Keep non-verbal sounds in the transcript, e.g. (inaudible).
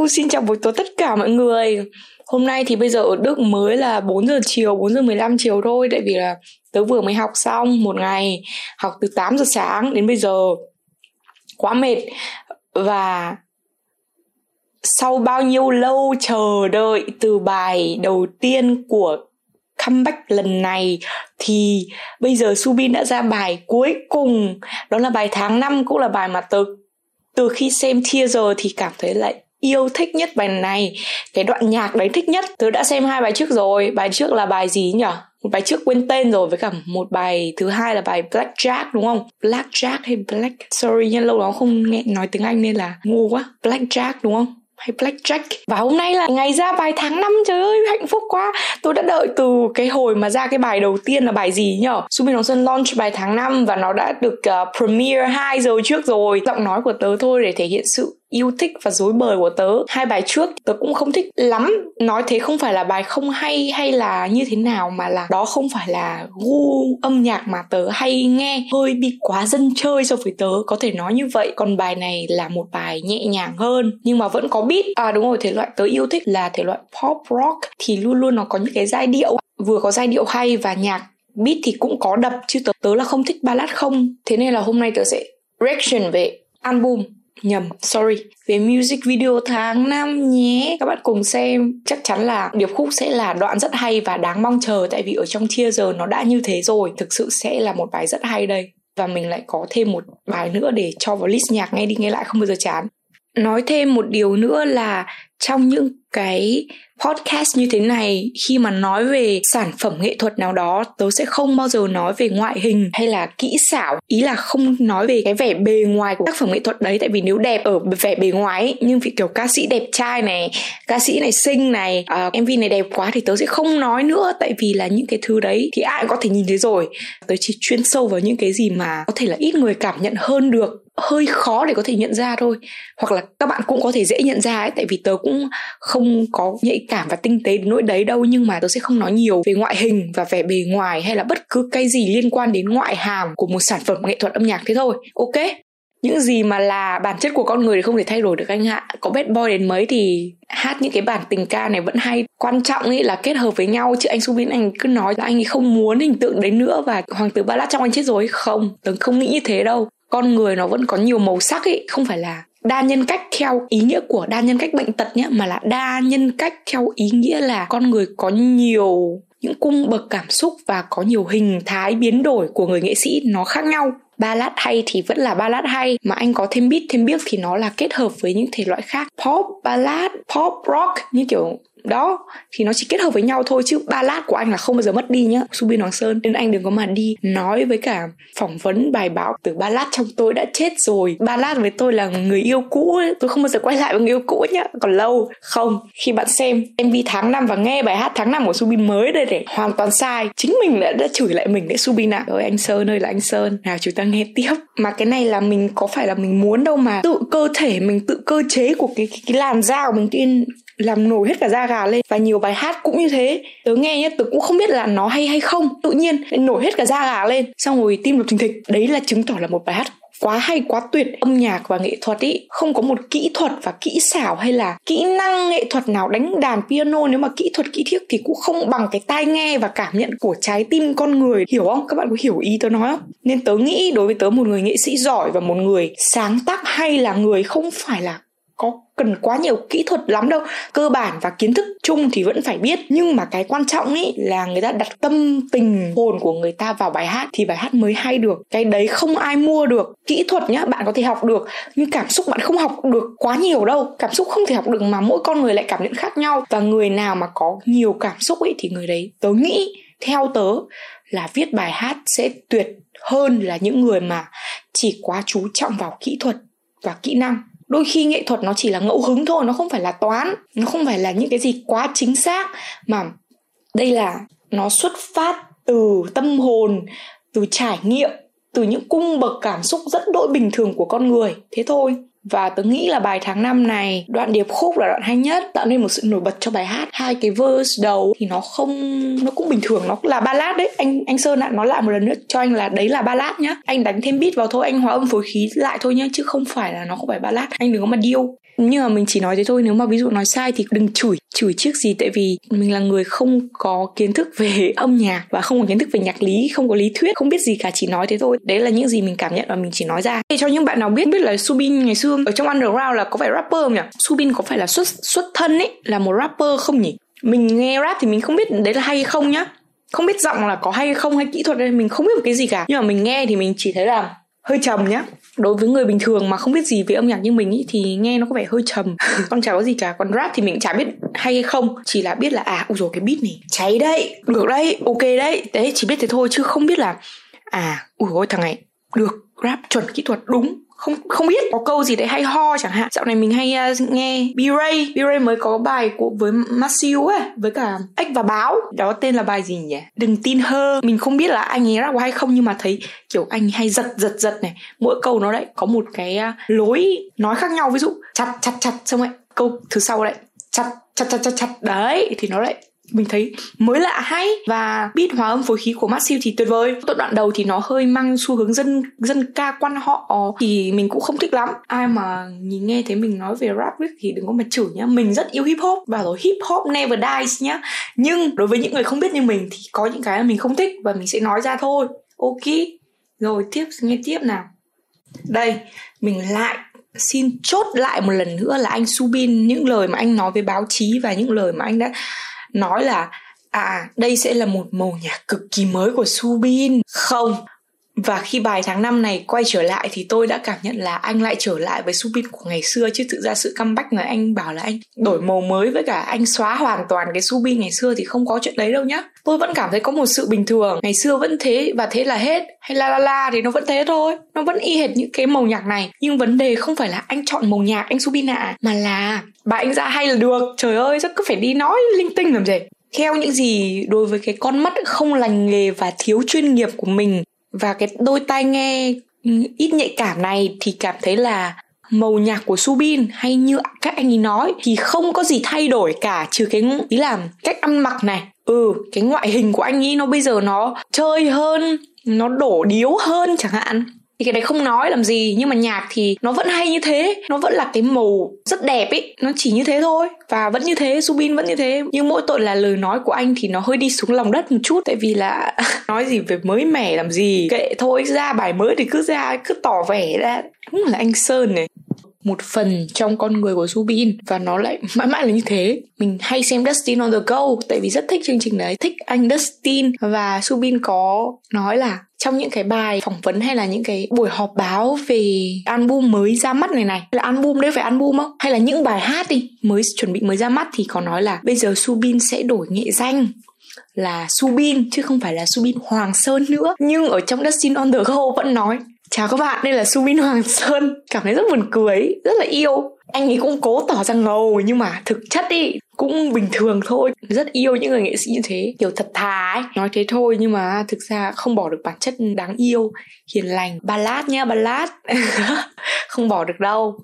Hello, xin chào buổi tối tất cả mọi người. Hôm nay thì bây giờ ở Đức mới là 4 giờ chiều, 4 giờ 15 chiều thôi. Tại vì là tớ vừa mới học xong một ngày Học từ 8 giờ sáng đến bây giờ. Quá mệt. Và sau bao nhiêu lâu chờ đợi từ bài đầu tiên của comeback lần này thì bây giờ Subin đã ra bài cuối cùng. Đó là bài tháng 5 cũng là bài mà tớ từ khi xem teaser thì cảm thấy lại yêu thích nhất bài này cái đoạn nhạc đấy thích nhất. Tớ đã xem hai bài trước rồi. Bài trước là bài gì nhỉ một bài trước quên tên rồi với cả một bài thứ hai là bài Black Jack đúng không? Black Jack hay Black sorry nha lâu đó không nghe nói tiếng Anh nên là ngu quá. Black Jack đúng không? Hay Blackjack và hôm nay là ngày ra bài tháng 5 trời ơi hạnh phúc quá. Tôi đã đợi từ cái hồi mà ra cái bài đầu tiên là bài gì nhở? Subi Hồng Sơn launch bài tháng 5 và nó đã được uh, premiere 2 giờ trước rồi. Giọng nói của tớ thôi để thể hiện sự yêu thích và dối bời của tớ. Hai bài trước tớ cũng không thích lắm. Nói thế không phải là bài không hay hay là như thế nào mà là đó không phải là gu âm nhạc mà tớ hay nghe. Hơi bị quá dân chơi so với tớ có thể nói như vậy. Còn bài này là một bài nhẹ nhàng hơn nhưng mà vẫn có beat. À đúng rồi thể loại tớ yêu thích là thể loại pop rock thì luôn luôn nó có những cái giai điệu. Vừa có giai điệu hay và nhạc beat thì cũng có đập chứ tớ, tớ là không thích ballad không. Thế nên là hôm nay tớ sẽ reaction về album nhầm, sorry. Về music video tháng 5 nhé. Các bạn cùng xem. Chắc chắn là điệp khúc sẽ là đoạn rất hay và đáng mong chờ, tại vì ở trong teaser nó đã như thế rồi. Thực sự sẽ là một bài rất hay đây. Và mình lại có thêm một bài nữa để cho vào list nhạc nghe đi nghe lại không bao giờ chán. Nói thêm một điều nữa là trong những cái podcast như thế này khi mà nói về sản phẩm nghệ thuật nào đó tớ sẽ không bao giờ nói về ngoại hình hay là kỹ xảo. Ý là không nói về cái vẻ bề ngoài của tác phẩm nghệ thuật đấy tại vì nếu đẹp ở vẻ bề ngoài ấy, nhưng vì kiểu ca sĩ đẹp trai này ca sĩ này xinh này à, uh, mv này đẹp quá thì tớ sẽ không nói nữa. Tại vì là những cái thứ đấy thì ai cũng có thể nhìn thấy rồi. Tớ chỉ chuyên sâu vào những cái gì mà có thể là ít người cảm nhận hơn được hơi khó để có thể nhận ra thôi. Hoặc là các bạn cũng có thể dễ nhận ra ấy tại vì tớ cũng không có nhạy cảm và tinh tế đến nỗi đấy đâu, nhưng mà tớ sẽ không nói nhiều về ngoại hình và vẻ bề ngoài hay là bất cứ cái gì liên quan đến ngoại hàm của một sản phẩm nghệ thuật âm nhạc thế thôi. Ok? Những gì mà là bản chất của con người thì không thể thay đổi được anh ạ. Có bad boy đến mấy thì hát những cái bản tình ca này vẫn hay. Quan trọng ấy là kết hợp với nhau, chứ anh Subin, anh cứ nói là anh ấy không muốn hình tượng đấy nữa và hoàng tử ba lát trong anh chết rồi. Không, tớ không nghĩ như thế đâu. Con người nó vẫn có nhiều màu sắc ấy không phải là đa nhân cách theo ý nghĩa của đa nhân cách bệnh tật nhé, mà là đa nhân cách theo ý nghĩa là con người có nhiều, những cung bậc cảm xúc và có nhiều hình thái biến đổi của người nghệ sĩ, nó khác nhau. Ballad hay thì vẫn là ballad hay, mà anh có thêm beat, thêm biết thì nó là kết hợp với những thể loại khác. Pop ballad, pop rock như kiểu đó thì nó chỉ kết hợp với nhau thôi chứ ba lát của anh là không bao giờ mất đi nhá. Subin Hoàng Sơn nên anh đừng có mà đi nói với cả phỏng vấn bài báo từ ba lát trong tôi đã chết rồi. Ba lát với tôi là người yêu cũ ấy. tôi không bao giờ quay lại với người yêu cũ nhá. Còn lâu không. Khi bạn xem MV tháng 5 và nghe bài hát tháng 5 của Subin mới đây để hoàn toàn sai. Chính mình đã, đã chửi lại mình đấy Subin ạ. Ơi anh Sơn ơi là anh Sơn. Nào chúng ta nghe tiếp. Mà cái này là mình có phải là mình muốn đâu mà. Tự cơ thể mình tự cơ chế của cái cái, cái làn da của mình cái làm nổi hết cả da gà lên và nhiều bài hát cũng như thế. Tớ nghe nhá, tớ cũng không biết là nó hay hay không. Tự nhiên nổi hết cả da gà lên. Xong rồi tim đập thình thịch đấy là chứng tỏ là một bài hát quá hay, quá tuyệt. Âm nhạc và nghệ thuật ý, không có một kỹ thuật và kỹ xảo hay là kỹ năng nghệ thuật nào đánh đàn piano. Nếu mà kỹ thuật, kỹ thiết thì cũng không bằng cái tai nghe và cảm nhận của trái tim con người. Hiểu không? Các bạn có hiểu ý tớ nói không? Nên tớ nghĩ đối với tớ, một người nghệ sĩ giỏi và một người sáng tác hay là người không phải là có cần quá nhiều kỹ thuật lắm đâu. Cơ bản và kiến thức chung thì vẫn phải biết. Nhưng mà cái quan trọng ấy là người ta đặt tâm tình hồn của người ta vào bài hát thì bài hát mới hay được. Cái đấy không ai mua được. Kỹ thuật nhá, bạn có thể học được. Nhưng cảm xúc bạn không học được quá nhiều đâu. Cảm xúc không thể học được mà mỗi con người lại cảm nhận khác nhau. Và người nào mà có nhiều cảm xúc ấy thì người đấy, tớ nghĩ, theo tớ là viết bài hát sẽ tuyệt hơn là những người mà chỉ quá chú trọng vào kỹ thuật và kỹ năng đôi khi nghệ thuật nó chỉ là ngẫu hứng thôi, nó không phải là toán, nó không phải là những cái gì quá chính xác. Mà đây là nó xuất phát từ tâm hồn, từ trải nghiệm, từ những cung bậc cảm xúc rất đỗi bình thường của con người. Thế thôi và tớ nghĩ là bài tháng năm này, đoạn điệp khúc là đoạn hay nhất, tạo nên một sự nổi bật cho bài hát. Hai cái verse đầu thì nó không, nó cũng bình thường, nó là ballad đấy. Anh anh sơn ạ, nói lại một lần nữa cho anh là đấy là ballad nhá. Anh đánh thêm beat vào thôi, anh hóa âm phối khí lại thôi nhá, chứ không phải là nó không phải ballad. Anh đừng có mà điêu. Nhưng mà mình chỉ nói thế thôi, nếu mà ví dụ nói sai thì đừng chửi chửi chiếc gì, tại vì mình là người không có kiến thức về (laughs) âm nhạc và không có kiến thức về nhạc lý, không có lý thuyết, không biết gì cả, chỉ nói thế thôi. Đấy là những gì mình cảm nhận và mình chỉ nói ra. Để cho những bạn nào biết biết là Subin ngày xưa ở trong underground là có phải rapper không nhỉ? Subin có phải là xuất xuất thân ấy là một rapper không nhỉ? Mình nghe rap thì mình không biết đấy là hay hay không nhá. Không biết giọng là có hay không hay kỹ thuật đây mình không biết một cái gì cả. Nhưng mà mình nghe thì mình chỉ thấy là hơi trầm nhá. Đối với người bình thường mà không biết gì về âm nhạc như mình ý, thì nghe nó có vẻ hơi trầm. (laughs) Con chả có gì cả. Còn rap thì mình chả biết hay hay không. Chỉ là biết là à ui rồi cái beat này cháy đấy. Được đấy ok đấy. Đấy chỉ biết thế thôi chứ không biết là à ui ôi thằng này được grab chuẩn kỹ thuật đúng không không biết có câu gì đấy hay ho chẳng hạn. Dạo này mình hay uh, nghe B-Ray B-Ray mới có bài của với Massiu ấy với cả ếch và báo. Đó tên là bài gì nhỉ? Đừng tin hơ. Mình không biết là anh ấy rap hay không nhưng mà thấy kiểu anh hay giật giật giật này. Mỗi câu nó lại có một cái uh, lối nói khác nhau. Ví dụ chặt chặt chặt xong rồi câu thứ sau lại chặt chặt chặt chặt chặt. Đấy thì nó lại mình thấy mới lạ hay và beat hòa âm phối khí của Massive thì tuyệt vời. Tốt đoạn đầu thì nó hơi mang xu hướng dân dân ca quan họ ờ, thì mình cũng không thích lắm. Ai mà nhìn nghe thấy mình nói về rap thì đừng có mà chửi nhá. Mình rất yêu hip hop và rồi hip hop never dies nhá. Nhưng đối với những người không biết như mình thì có những cái mà mình không thích và mình sẽ nói ra thôi. Ok, rồi tiếp, nghe tiếp nào. Đây, mình lại xin chốt lại một lần nữa là anh Subin. Những lời mà anh nói với báo chí và những lời mà anh đã nói là à đây sẽ là một màu nhạc cực kỳ mới của Subin. Không và khi bài tháng 5 này quay trở lại thì tôi đã cảm nhận là anh lại trở lại với Subin của ngày xưa chứ thực ra sự comeback này anh bảo là anh đổi màu mới với cả anh xóa hoàn toàn cái Subin ngày xưa thì không có chuyện đấy đâu nhá. Tôi vẫn cảm thấy có một sự bình thường, ngày xưa vẫn thế và thế là hết. Hay la la la thì nó vẫn thế thôi, nó vẫn y hệt những cái màu nhạc này. Nhưng vấn đề không phải là anh chọn màu nhạc anh Subin ạ, à, mà là bài anh ra hay là được. Trời ơi, rất cứ phải đi nói linh tinh làm gì theo những gì đối với cái con mắt không lành nghề và thiếu chuyên nghiệp của mình và cái đôi tai nghe ít nhạy cảm này thì cảm thấy là màu nhạc của Subin hay như các anh ấy nói thì không có gì thay đổi cả, trừ cái ý là cách ăn mặc này. Ừ cái ngoại hình của anh ấy nó bây giờ nó chơi hơn, nó đổ điếu hơn chẳng hạn thì cái đấy không nói làm gì, nhưng mà nhạc thì nó vẫn hay như thế. Nó vẫn là cái màu rất đẹp ấy nó chỉ như thế thôi. Và vẫn như thế, Subin vẫn như thế. Nhưng mỗi tội là lời nói của anh thì nó hơi đi xuống lòng đất một chút. Tại vì là (laughs) nói gì về mới mẻ làm gì. Kệ thôi, ra bài mới thì cứ ra, cứ tỏ vẻ ra. Đúng là anh Sơn này một phần trong con người của Subin và nó lại mãi mãi là như thế. Mình hay xem Dustin on the Go, tại vì rất thích chương trình đấy. Thích anh Dustin. Và Subin có nói là trong những cái bài phỏng vấn hay là những cái buổi họp báo về album mới ra mắt này này, là album đấy phải album không? Hay là những bài hát đi, mới chuẩn bị mới ra mắt thì có nói là bây giờ Subin sẽ đổi nghệ danh là Subin chứ không phải là Subin Hoàng Sơn nữa. Nhưng ở trong Dustin on the Go vẫn nói Chào các bạn, đây là Sumin Hoàng Sơn. Cảm thấy rất buồn cười, rất là yêu. Anh ấy cũng cố tỏ ra ngầu Nhưng mà thực chất đi cũng bình thường thôi. Rất yêu những người nghệ sĩ như thế. Kiểu thật thà ấy Nói thế thôi nhưng mà thực ra không bỏ được bản chất đáng yêu Hiền lành. Ballad nha ballad. (laughs) Không bỏ được đâu.